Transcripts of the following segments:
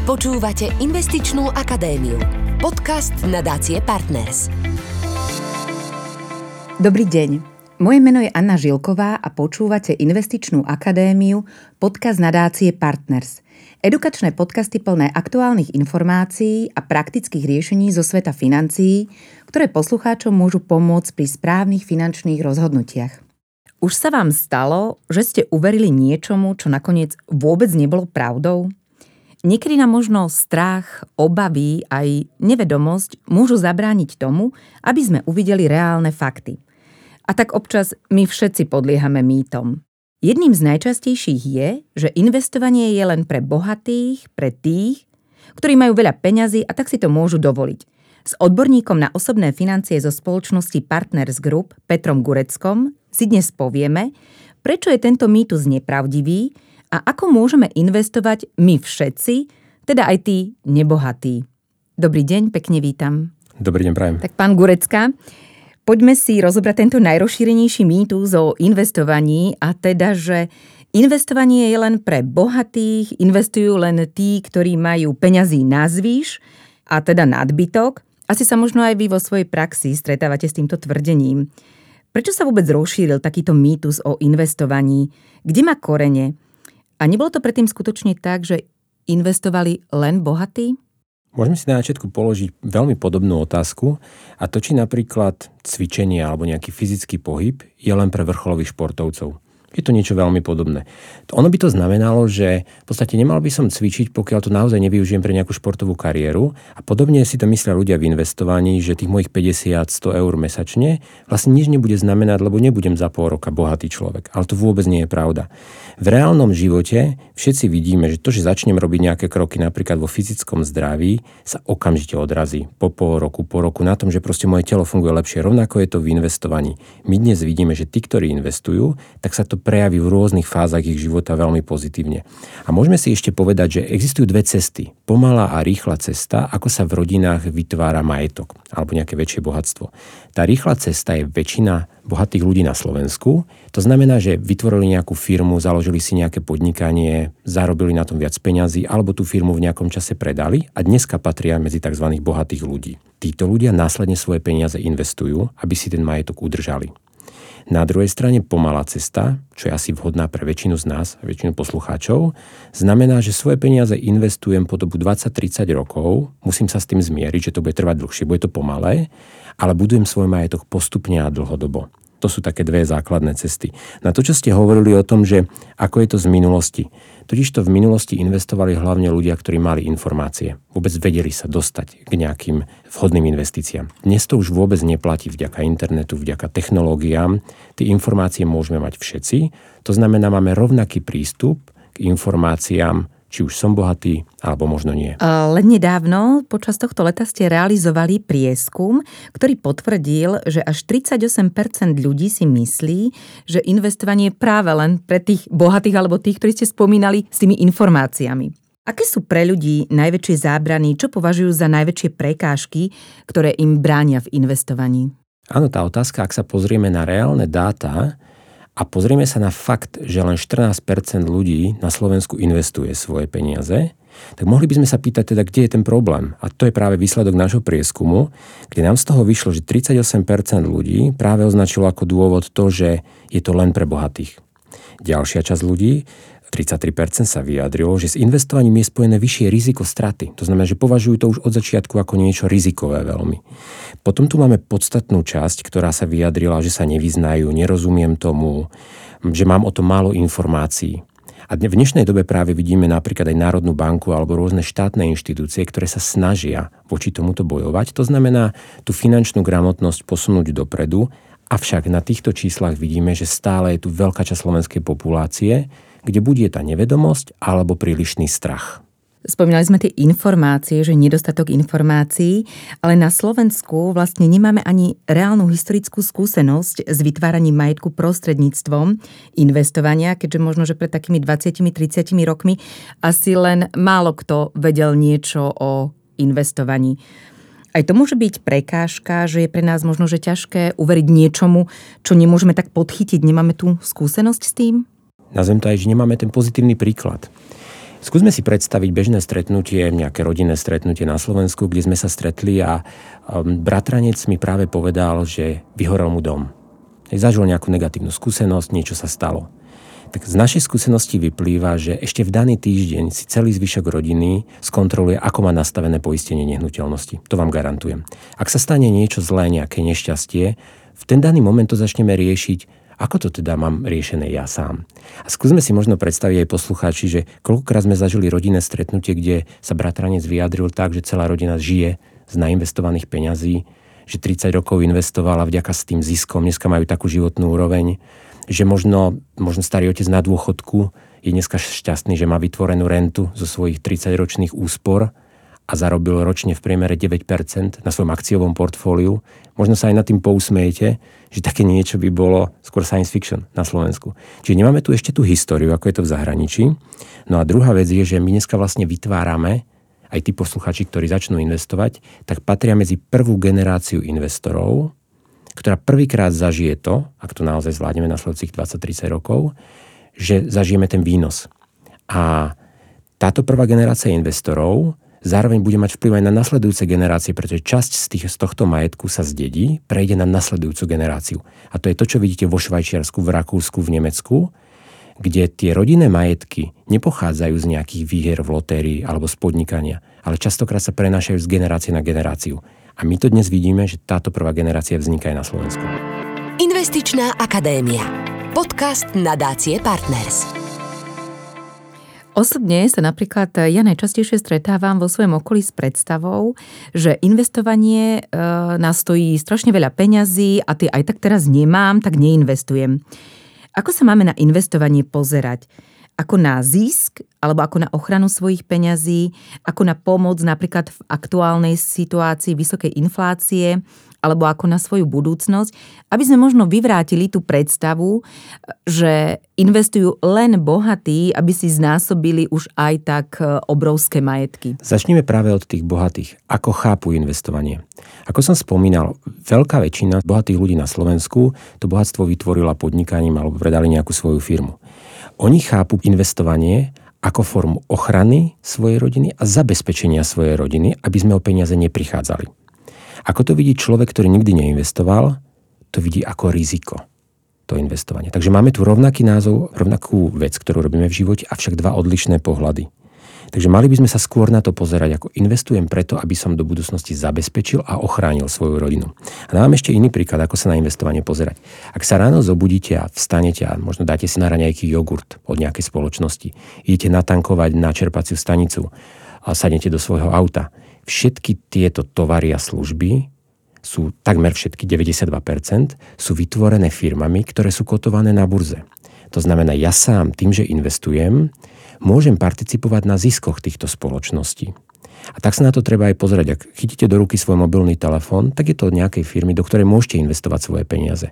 Počúvate Investičnú akadémiu. Podcast nadácie Partners. Dobrý deň. Moje meno je Anna Žilková a počúvate Investičnú akadémiu, podcast nadácie Partners. Edukačné podcasty plné aktuálnych informácií a praktických riešení zo sveta financií, ktoré poslucháčom môžu pomôcť pri správnych finančných rozhodnutiach. Už sa vám stalo, že ste uverili niečomu, čo nakoniec vôbec nebolo pravdou? Niekedy nám možno strach, obavy aj nevedomosť môžu zabrániť tomu, aby sme uvideli reálne fakty. A tak občas my všetci podliehame mýtom. Jedným z najčastejších je, že investovanie je len pre bohatých, pre tých, ktorí majú veľa peňazí a tak si to môžu dovoliť. S odborníkom na osobné financie zo spoločnosti Partners Group Petrom Gureckom si dnes povieme, prečo je tento mýtus nepravdivý a ako môžeme investovať my všetci, teda aj tí nebohatí. Dobrý deň, pekne vítam. Dobrý deň, prajem. Tak pán Gurecka, poďme si rozobrať tento najrozšírenejší mýtus o investovaní a teda, že investovanie je len pre bohatých, investujú len tí, ktorí majú peňazí na zvýš a teda nadbytok. Asi sa možno aj vy vo svojej praxi stretávate s týmto tvrdením. Prečo sa vôbec rozšíril takýto mýtus o investovaní? Kde má korene? A nebolo to predtým skutočne tak, že investovali len bohatí? Môžeme si na začiatku položiť veľmi podobnú otázku a to, či napríklad cvičenie alebo nejaký fyzický pohyb je len pre vrcholových športovcov. Je to niečo veľmi podobné. Ono by to znamenalo, že v podstate nemal by som cvičiť, pokiaľ to naozaj nevyužijem pre nejakú športovú kariéru. A podobne si to myslia ľudia v investovaní, že tých mojich 50-100 eur mesačne vlastne nič nebude znamenať, lebo nebudem za pol roka bohatý človek. Ale to vôbec nie je pravda. V reálnom živote všetci vidíme, že to, že začnem robiť nejaké kroky napríklad vo fyzickom zdraví, sa okamžite odrazí po pol roku, po roku na tom, že proste moje telo funguje lepšie. Rovnako je to v investovaní. My dnes vidíme, že tí, ktorí investujú, tak sa to prejaví v rôznych fázach ich života veľmi pozitívne. A môžeme si ešte povedať, že existujú dve cesty. Pomalá a rýchla cesta, ako sa v rodinách vytvára majetok alebo nejaké väčšie bohatstvo. Tá rýchla cesta je väčšina bohatých ľudí na Slovensku. To znamená, že vytvorili nejakú firmu, založili si nejaké podnikanie, zarobili na tom viac peňazí alebo tú firmu v nejakom čase predali a dneska patria medzi tzv. bohatých ľudí. Títo ľudia následne svoje peniaze investujú, aby si ten majetok udržali. Na druhej strane pomalá cesta, čo je asi vhodná pre väčšinu z nás, väčšinu poslucháčov, znamená, že svoje peniaze investujem po dobu 20-30 rokov, musím sa s tým zmieriť, že to bude trvať dlhšie, bude to pomalé, ale budujem svoj majetok postupne a dlhodobo. To sú také dve základné cesty. Na to, čo ste hovorili o tom, že ako je to z minulosti. Totižto v minulosti investovali hlavne ľudia, ktorí mali informácie. Vôbec vedeli sa dostať k nejakým vhodným investíciám. Dnes to už vôbec neplatí vďaka internetu, vďaka technológiám. Tie informácie môžeme mať všetci. To znamená, máme rovnaký prístup k informáciám či už som bohatý, alebo možno nie. Len nedávno počas tohto leta ste realizovali prieskum, ktorý potvrdil, že až 38% ľudí si myslí, že investovanie je práve len pre tých bohatých alebo tých, ktorí ste spomínali s tými informáciami. Aké sú pre ľudí najväčšie zábrany, čo považujú za najväčšie prekážky, ktoré im bránia v investovaní? Áno, tá otázka, ak sa pozrieme na reálne dáta, a pozrieme sa na fakt, že len 14% ľudí na Slovensku investuje svoje peniaze, tak mohli by sme sa pýtať teda, kde je ten problém. A to je práve výsledok nášho prieskumu, kde nám z toho vyšlo, že 38% ľudí práve označilo ako dôvod to, že je to len pre bohatých. Ďalšia časť ľudí 33% sa vyjadrilo, že s investovaním je spojené vyššie riziko straty. To znamená, že považujú to už od začiatku ako niečo rizikové veľmi. Potom tu máme podstatnú časť, ktorá sa vyjadrila, že sa nevyznajú, nerozumiem tomu, že mám o tom málo informácií. A v dnešnej dobe práve vidíme napríklad aj Národnú banku alebo rôzne štátne inštitúcie, ktoré sa snažia voči tomuto bojovať. To znamená tú finančnú gramotnosť posunúť dopredu, avšak na týchto číslach vidíme, že stále je tu veľká časť slovenskej populácie, kde bude tá nevedomosť alebo prílišný strach. Spomínali sme tie informácie, že nedostatok informácií, ale na Slovensku vlastne nemáme ani reálnu historickú skúsenosť s vytváraním majetku prostredníctvom investovania, keďže možno, že pred takými 20-30 rokmi asi len málo kto vedel niečo o investovaní. Aj to môže byť prekážka, že je pre nás možno, že ťažké uveriť niečomu, čo nemôžeme tak podchytiť. Nemáme tú skúsenosť s tým? Aj, že nemáme ten pozitívny príklad. Skúsme si predstaviť bežné stretnutie, nejaké rodinné stretnutie na Slovensku, kde sme sa stretli a um, bratranec mi práve povedal, že vyhorel mu dom. Zažil nejakú negatívnu skúsenosť, niečo sa stalo. Tak z našej skúsenosti vyplýva, že ešte v daný týždeň si celý zvyšok rodiny skontroluje, ako má nastavené poistenie nehnuteľnosti. To vám garantujem. Ak sa stane niečo zlé, nejaké nešťastie, v ten daný moment to začneme riešiť ako to teda mám riešené ja sám? A skúsme si možno predstaviť aj poslucháči, že koľkokrát sme zažili rodinné stretnutie, kde sa bratranec vyjadril tak, že celá rodina žije z nainvestovaných peňazí, že 30 rokov investovala vďaka s tým ziskom, dneska majú takú životnú úroveň, že možno, možno starý otec na dôchodku je dneska šťastný, že má vytvorenú rentu zo svojich 30-ročných úspor a zarobil ročne v priemere 9% na svojom akciovom portfóliu. Možno sa aj nad tým pousmejete, že také niečo by bolo skôr science fiction na Slovensku. Čiže nemáme tu ešte tú históriu, ako je to v zahraničí. No a druhá vec je, že my dneska vlastne vytvárame, aj tí posluchači, ktorí začnú investovať, tak patria medzi prvú generáciu investorov, ktorá prvýkrát zažije to, ak to naozaj zvládneme na nasledujúcich 20-30 rokov, že zažijeme ten výnos. A táto prvá generácia investorov zároveň bude mať vplyv aj na nasledujúce generácie, pretože časť z, tých, z tohto majetku sa zdedí, prejde na nasledujúcu generáciu. A to je to, čo vidíte vo Švajčiarsku, v Rakúsku, v Nemecku, kde tie rodinné majetky nepochádzajú z nejakých výher v lotérii alebo z podnikania, ale častokrát sa prenášajú z generácie na generáciu. A my to dnes vidíme, že táto prvá generácia vzniká aj na Slovensku. Investičná akadémia. Podcast nadácie Partners. Osobne sa napríklad ja najčastejšie stretávam vo svojom okolí s predstavou, že investovanie e, nás stojí strašne veľa peňazí a tie aj tak teraz nemám, tak neinvestujem. Ako sa máme na investovanie pozerať? Ako na zisk, alebo ako na ochranu svojich peňazí, ako na pomoc napríklad v aktuálnej situácii vysokej inflácie, alebo ako na svoju budúcnosť, aby sme možno vyvrátili tú predstavu, že investujú len bohatí, aby si znásobili už aj tak e, obrovské majetky. Začneme práve od tých bohatých. Ako chápu investovanie? Ako som spomínal, veľká väčšina bohatých ľudí na Slovensku to bohatstvo vytvorila podnikaním alebo predali nejakú svoju firmu. Oni chápu investovanie ako formu ochrany svojej rodiny a zabezpečenia svojej rodiny, aby sme o peniaze neprichádzali. Ako to vidí človek, ktorý nikdy neinvestoval, to vidí ako riziko to investovanie. Takže máme tu rovnaký názov, rovnakú vec, ktorú robíme v živote, avšak dva odlišné pohľady. Takže mali by sme sa skôr na to pozerať, ako investujem preto, aby som do budúcnosti zabezpečil a ochránil svoju rodinu. A dávam ešte iný príklad, ako sa na investovanie pozerať. Ak sa ráno zobudíte a vstanete a možno dáte si na raňajky jogurt od nejakej spoločnosti, idete natankovať na čerpaciu stanicu a sadnete do svojho auta, všetky tieto tovary a služby sú takmer všetky, 92%, sú vytvorené firmami, ktoré sú kotované na burze. To znamená, ja sám tým, že investujem, môžem participovať na ziskoch týchto spoločností. A tak sa na to treba aj pozrieť. Ak chytíte do ruky svoj mobilný telefón, tak je to od nejakej firmy, do ktorej môžete investovať svoje peniaze.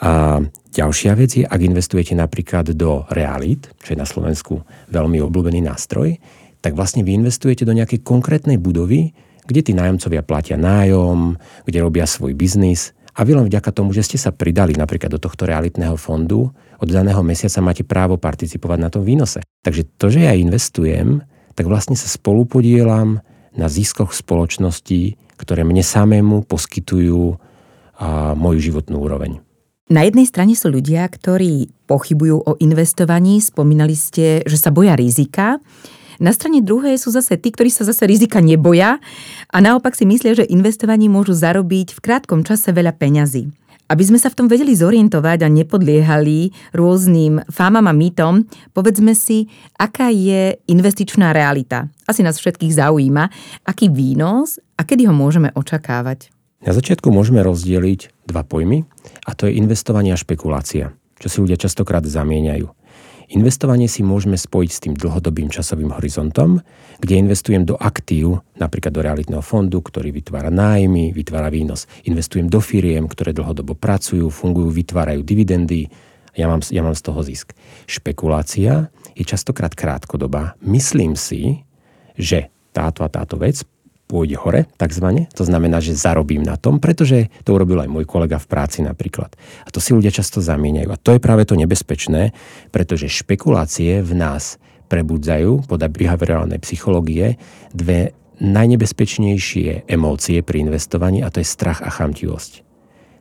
A ďalšia vec je, ak investujete napríklad do realít, čo je na Slovensku veľmi obľúbený nástroj, tak vlastne vy investujete do nejakej konkrétnej budovy, kde tí nájomcovia platia nájom, kde robia svoj biznis a vy len vďaka tomu, že ste sa pridali napríklad do tohto realitného fondu, od daného mesiaca máte právo participovať na tom výnose. Takže to, že ja investujem, tak vlastne sa spolupodielam na ziskoch spoločností, ktoré mne samému poskytujú a, moju životnú úroveň. Na jednej strane sú ľudia, ktorí pochybujú o investovaní, spomínali ste, že sa boja rizika. Na strane druhej sú zase tí, ktorí sa zase rizika neboja a naopak si myslia, že investovaní môžu zarobiť v krátkom čase veľa peňazí. Aby sme sa v tom vedeli zorientovať a nepodliehali rôznym fámam a mýtom, povedzme si, aká je investičná realita. Asi nás všetkých zaujíma, aký výnos a kedy ho môžeme očakávať. Na začiatku môžeme rozdeliť dva pojmy a to je investovanie a špekulácia, čo si ľudia častokrát zamieňajú. Investovanie si môžeme spojiť s tým dlhodobým časovým horizontom, kde investujem do aktív, napríklad do realitného fondu, ktorý vytvára nájmy, vytvára výnos. Investujem do firiem, ktoré dlhodobo pracujú, fungujú, vytvárajú dividendy. Ja mám, ja mám z toho zisk. Špekulácia je častokrát krátkodobá. Myslím si, že táto a táto vec pôjde hore, takzvané. To znamená, že zarobím na tom, pretože to urobil aj môj kolega v práci napríklad. A to si ľudia často zamieňajú. A to je práve to nebezpečné, pretože špekulácie v nás prebudzajú podľa behaviorálnej psychológie dve najnebezpečnejšie emócie pri investovaní a to je strach a chamtivosť.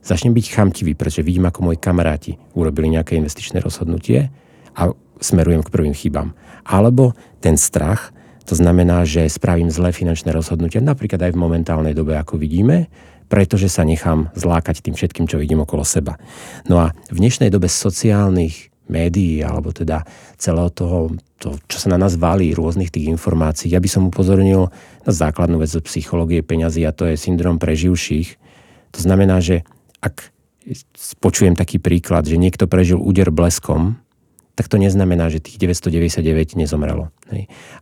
Začnem byť chamtivý, pretože vidím, ako moji kamaráti urobili nejaké investičné rozhodnutie a smerujem k prvým chybám. Alebo ten strach, to znamená, že spravím zlé finančné rozhodnutia, napríklad aj v momentálnej dobe, ako vidíme, pretože sa nechám zlákať tým všetkým, čo vidím okolo seba. No a v dnešnej dobe sociálnych médií, alebo teda celého toho, to, čo sa na nás valí, rôznych tých informácií. Ja by som upozornil na základnú vec zo psychológie peňazí a to je syndrom preživších. To znamená, že ak počujem taký príklad, že niekto prežil úder bleskom, tak to neznamená, že tých 999 nezomrelo.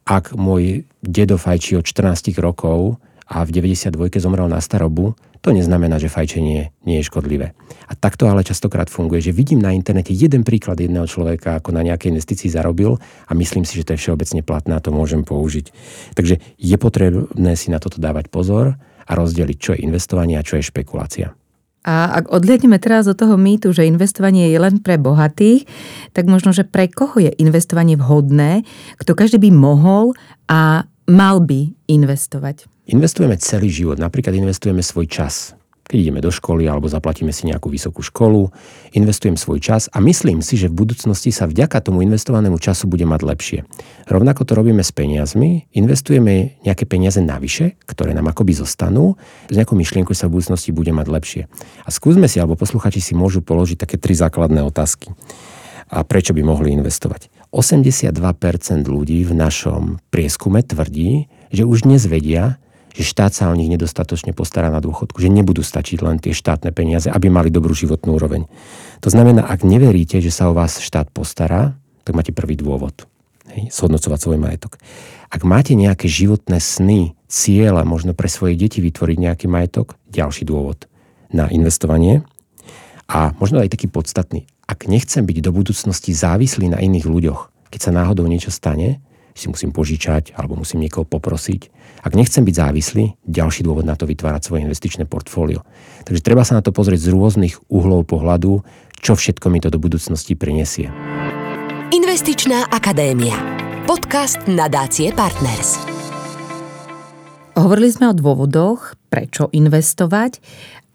Ak môj dedo fajčí od 14 rokov a v 92 zomrel na starobu, to neznamená, že fajčenie nie je škodlivé. A takto ale častokrát funguje, že vidím na internete jeden príklad jedného človeka, ako na nejakej investícii zarobil a myslím si, že to je všeobecne platné a to môžem použiť. Takže je potrebné si na toto dávať pozor a rozdeliť, čo je investovanie a čo je špekulácia. A ak odhľadneme teraz od toho mýtu, že investovanie je len pre bohatých, tak možno, že pre koho je investovanie vhodné, kto každý by mohol a mal by investovať? Investujeme celý život, napríklad investujeme svoj čas. Keď ideme do školy alebo zaplatíme si nejakú vysokú školu, investujem svoj čas a myslím si, že v budúcnosti sa vďaka tomu investovanému času bude mať lepšie. Rovnako to robíme s peniazmi, investujeme nejaké peniaze navyše, ktoré nám akoby zostanú, s nejakou myšlienkou sa v budúcnosti bude mať lepšie. A skúsme si, alebo posluchači si môžu položiť také tri základné otázky. A prečo by mohli investovať? 82% ľudí v našom prieskume tvrdí, že už dnes vedia, že štát sa o nich nedostatočne postará na dôchodku, že nebudú stačiť len tie štátne peniaze, aby mali dobrú životnú úroveň. To znamená, ak neveríte, že sa o vás štát postará, tak máte prvý dôvod. Hej, zhodnocovať svoj majetok. Ak máte nejaké životné sny, ciele, možno pre svoje deti vytvoriť nejaký majetok, ďalší dôvod na investovanie. A možno aj taký podstatný. Ak nechcem byť do budúcnosti závislý na iných ľuďoch, keď sa náhodou niečo stane, si musím požičať alebo musím niekoho poprosiť. Ak nechcem byť závislý, ďalší dôvod na to vytvárať svoje investičné portfólio. Takže treba sa na to pozrieť z rôznych uhlov pohľadu, čo všetko mi to do budúcnosti prinesie. Investičná akadémia. Podcast nadácie Partners. Hovorili sme o dôvodoch, prečo investovať,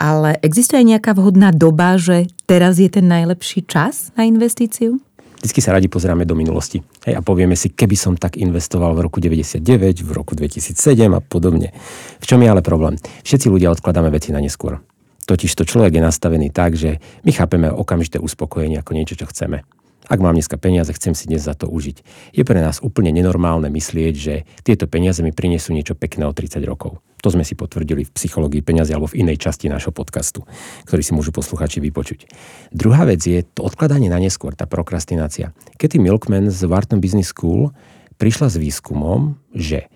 ale existuje aj nejaká vhodná doba, že teraz je ten najlepší čas na investíciu? Vždycky sa radi pozrieme do minulosti hej, a povieme si, keby som tak investoval v roku 99, v roku 2007 a podobne. V čom je ale problém? Všetci ľudia odkladáme veci na neskôr. Totiž to človek je nastavený tak, že my chápeme okamžité uspokojenie ako niečo, čo chceme. Ak mám dneska peniaze, chcem si dnes za to užiť. Je pre nás úplne nenormálne myslieť, že tieto peniaze mi prinesú niečo pekné o 30 rokov. To sme si potvrdili v psychológii peniazy alebo v inej časti nášho podcastu, ktorý si môžu posluchači vypočuť. Druhá vec je to odkladanie na neskôr, tá prokrastinácia. Katie Milkman z Wharton Business School prišla s výskumom, že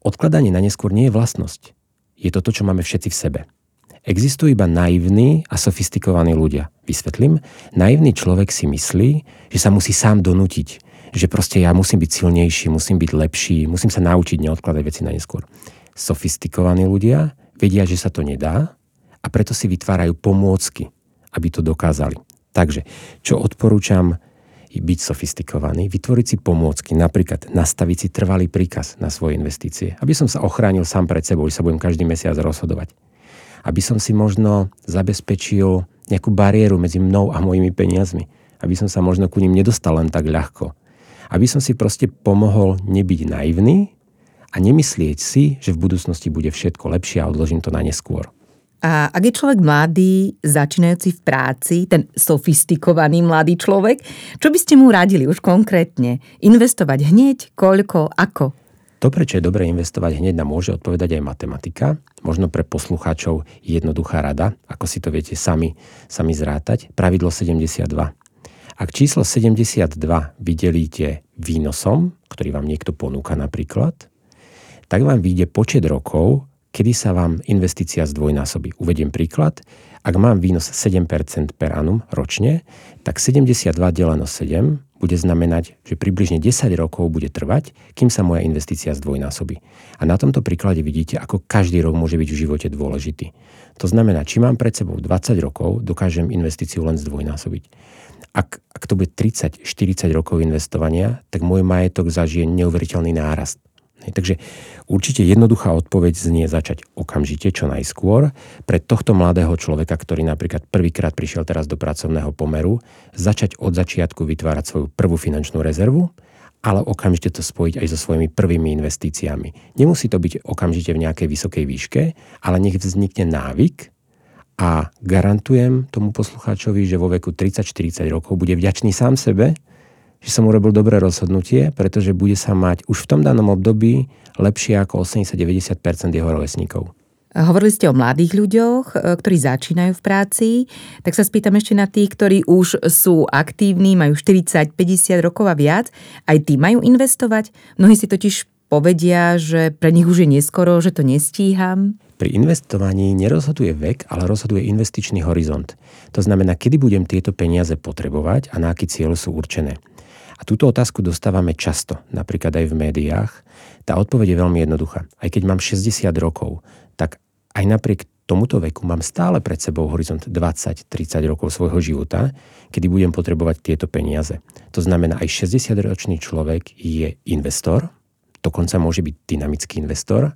odkladanie na neskôr nie je vlastnosť. Je to to, čo máme všetci v sebe. Existujú iba naivní a sofistikovaní ľudia. Vysvetlím. Naivný človek si myslí, že sa musí sám donútiť. Že proste ja musím byť silnejší, musím byť lepší, musím sa naučiť neodkladať veci na neskôr. Sofistikovaní ľudia vedia, že sa to nedá a preto si vytvárajú pomôcky, aby to dokázali. Takže, čo odporúčam byť sofistikovaný, vytvoriť si pomôcky, napríklad nastaviť si trvalý príkaz na svoje investície, aby som sa ochránil sám pred sebou, že sa budem každý mesiac rozhodovať aby som si možno zabezpečil nejakú bariéru medzi mnou a mojimi peniazmi. Aby som sa možno ku ním nedostal len tak ľahko. Aby som si proste pomohol nebyť naivný a nemyslieť si, že v budúcnosti bude všetko lepšie a odložím to na neskôr. A ak je človek mladý, začínajúci v práci, ten sofistikovaný mladý človek, čo by ste mu radili už konkrétne? Investovať hneď, koľko, ako? To, prečo je dobre investovať hneď, nám môže odpovedať aj matematika. Možno pre poslucháčov jednoduchá rada, ako si to viete sami, sami zrátať. Pravidlo 72. Ak číslo 72 vydelíte výnosom, ktorý vám niekto ponúka napríklad, tak vám vyjde počet rokov, kedy sa vám investícia zdvojnásobí. Uvediem príklad. Ak mám výnos 7% per annum ročne, tak 72 deleno 7 bude znamenať, že približne 10 rokov bude trvať, kým sa moja investícia zdvojnásobí. A na tomto príklade vidíte, ako každý rok môže byť v živote dôležitý. To znamená, či mám pred sebou 20 rokov, dokážem investíciu len zdvojnásobiť. ak, ak to bude 30-40 rokov investovania, tak môj majetok zažije neuveriteľný nárast. Takže určite jednoduchá odpoveď znie začať okamžite, čo najskôr. Pre tohto mladého človeka, ktorý napríklad prvýkrát prišiel teraz do pracovného pomeru, začať od začiatku vytvárať svoju prvú finančnú rezervu, ale okamžite to spojiť aj so svojimi prvými investíciami. Nemusí to byť okamžite v nejakej vysokej výške, ale nech vznikne návyk a garantujem tomu poslucháčovi, že vo veku 30-40 rokov bude vďačný sám sebe, že som urobil dobré rozhodnutie, pretože bude sa mať už v tom danom období lepšie ako 80-90% jeho rovesníkov. Hovorili ste o mladých ľuďoch, e, ktorí začínajú v práci, tak sa spýtam ešte na tých, ktorí už sú aktívni, majú 40-50 rokov a viac. Aj tí majú investovať? Mnohí si totiž povedia, že pre nich už je neskoro, že to nestíham. Pri investovaní nerozhoduje vek, ale rozhoduje investičný horizont. To znamená, kedy budem tieto peniaze potrebovať a na aký cieľ sú určené. A túto otázku dostávame často, napríklad aj v médiách. Tá odpoveď je veľmi jednoduchá. Aj keď mám 60 rokov, tak aj napriek tomuto veku mám stále pred sebou horizont 20-30 rokov svojho života, kedy budem potrebovať tieto peniaze. To znamená, aj 60-ročný človek je investor, dokonca môže byť dynamický investor.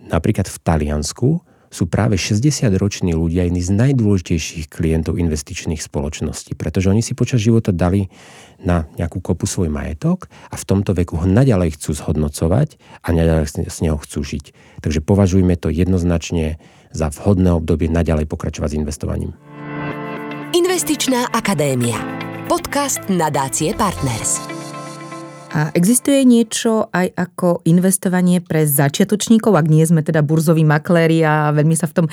Napríklad v Taliansku sú práve 60-roční ľudia jedni z najdôležitejších klientov investičných spoločností, pretože oni si počas života dali na nejakú kopu svoj majetok a v tomto veku ho naďalej chcú zhodnocovať a naďalej z neho chcú žiť. Takže považujme to jednoznačne za vhodné obdobie naďalej pokračovať s investovaním. Investičná akadémia. Podcast nadácie Partners. A existuje niečo aj ako investovanie pre začiatočníkov, ak nie sme teda burzoví makléri a veľmi sa v tom e,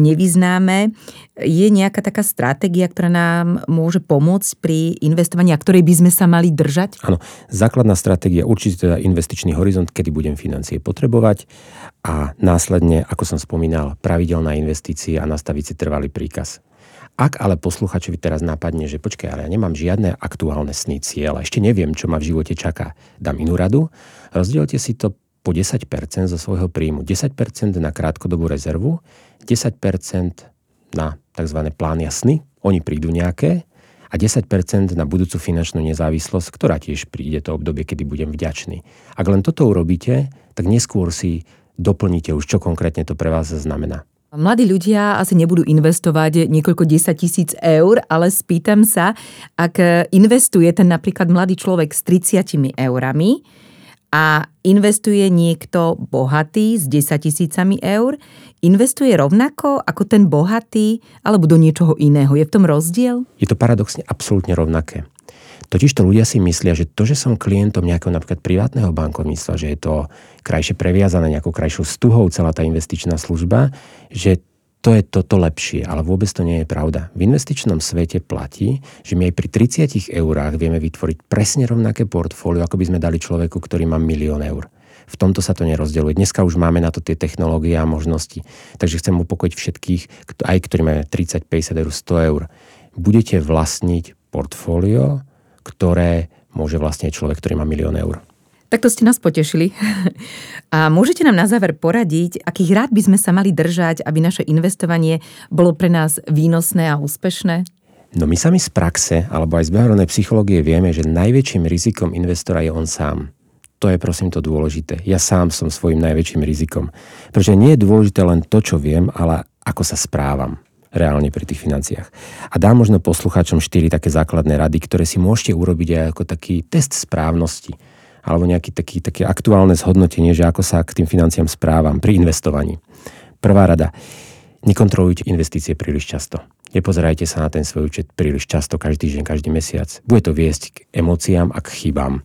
nevyznáme. Je nejaká taká stratégia, ktorá nám môže pomôcť pri investovaní a ktorej by sme sa mali držať? Áno, základná stratégia určite teda investičný horizont, kedy budem financie potrebovať a následne, ako som spomínal, pravidelná investícia a nastaviť si trvalý príkaz. Ak ale posluchačovi teraz napadne, že počkaj, ale ja nemám žiadne aktuálne sny cieľ, ešte neviem, čo ma v živote čaká, dám inú radu, rozdielte si to po 10% zo svojho príjmu. 10% na krátkodobú rezervu, 10% na tzv. plány a sny, oni prídu nejaké, a 10% na budúcu finančnú nezávislosť, ktorá tiež príde to obdobie, kedy budem vďačný. Ak len toto urobíte, tak neskôr si doplníte už, čo konkrétne to pre vás znamená. Mladí ľudia asi nebudú investovať niekoľko 10 tisíc eur, ale spýtam sa, ak investuje ten napríklad mladý človek s 30 eurami a investuje niekto bohatý s 10 tisícami eur, investuje rovnako ako ten bohatý alebo do niečoho iného? Je v tom rozdiel? Je to paradoxne absolútne rovnaké. Totiž to ľudia si myslia, že to, že som klientom nejakého napríklad privátneho bankovníctva, že je to krajšie previazané nejakou krajšou stuhou celá tá investičná služba, že to je toto lepšie, ale vôbec to nie je pravda. V investičnom svete platí, že my aj pri 30 eurách vieme vytvoriť presne rovnaké portfólio, ako by sme dali človeku, ktorý má milión eur. V tomto sa to nerozdeluje. Dneska už máme na to tie technológie a možnosti. Takže chcem upokojiť všetkých, aj ktorí majú 30, 50 eur, 100 eur. Budete vlastniť portfólio, ktoré môže vlastne človek, ktorý má milión eur. Tak to ste nás potešili. A môžete nám na záver poradiť, akých rád by sme sa mali držať, aby naše investovanie bolo pre nás výnosné a úspešné? No my sami z praxe, alebo aj z behaviorálnej psychológie vieme, že najväčším rizikom investora je on sám. To je prosím to dôležité. Ja sám som svojim najväčším rizikom. Pretože nie je dôležité len to, čo viem, ale ako sa správam reálne pri tých financiách. A dám možno poslucháčom štyri také základné rady, ktoré si môžete urobiť aj ako taký test správnosti alebo nejaké taký, také aktuálne zhodnotenie, že ako sa k tým financiám správam pri investovaní. Prvá rada. Nekontrolujte investície príliš často. Nepozerajte sa na ten svoj účet príliš často, každý deň, každý mesiac. Bude to viesť k emóciám a k chybám.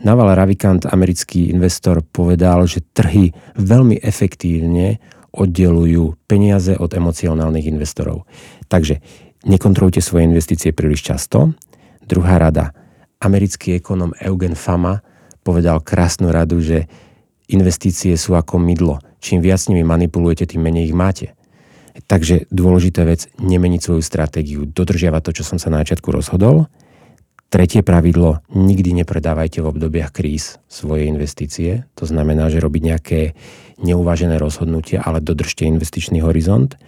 Naval Ravikant, americký investor, povedal, že trhy veľmi efektívne oddelujú peniaze od emocionálnych investorov. Takže nekontrolujte svoje investície príliš často. Druhá rada. Americký ekonom Eugen Fama povedal krásnu radu, že investície sú ako mydlo. Čím viac nimi manipulujete, tým menej ich máte. Takže dôležitá vec, nemeniť svoju stratégiu, dodržiavať to, čo som sa na začiatku rozhodol. Tretie pravidlo, nikdy nepredávajte v obdobiach kríz svoje investície. To znamená, že robiť nejaké neuvážené rozhodnutie, ale dodržte investičný horizont.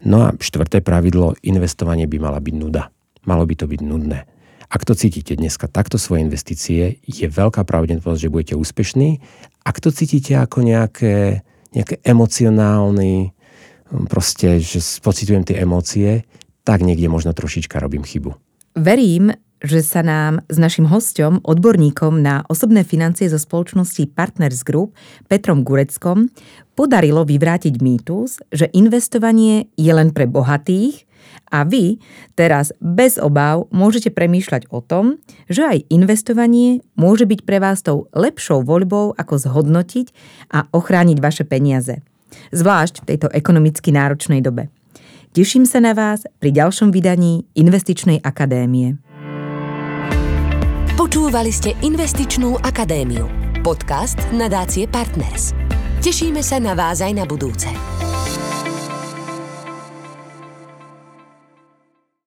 No a štvrté pravidlo, investovanie by mala byť nuda. Malo by to byť nudné. Ak to cítite dneska takto svoje investície, je veľká pravdepodobnosť, že budete úspešní. Ak to cítite ako nejaké, nejaké emocionálny, proste, že pocitujem tie emócie, tak niekde možno trošička robím chybu. Verím, že sa nám s našim hostom, odborníkom na osobné financie zo spoločnosti Partners Group, Petrom Gureckom, podarilo vyvrátiť mýtus, že investovanie je len pre bohatých a vy teraz bez obáv môžete premýšľať o tom, že aj investovanie môže byť pre vás tou lepšou voľbou, ako zhodnotiť a ochrániť vaše peniaze. Zvlášť v tejto ekonomicky náročnej dobe. Teším sa na vás pri ďalšom vydaní Investičnej akadémie. Počúvali ste Investičnú akadémiu. Podcast nadácie Partners. Tešíme sa na vás aj na budúce.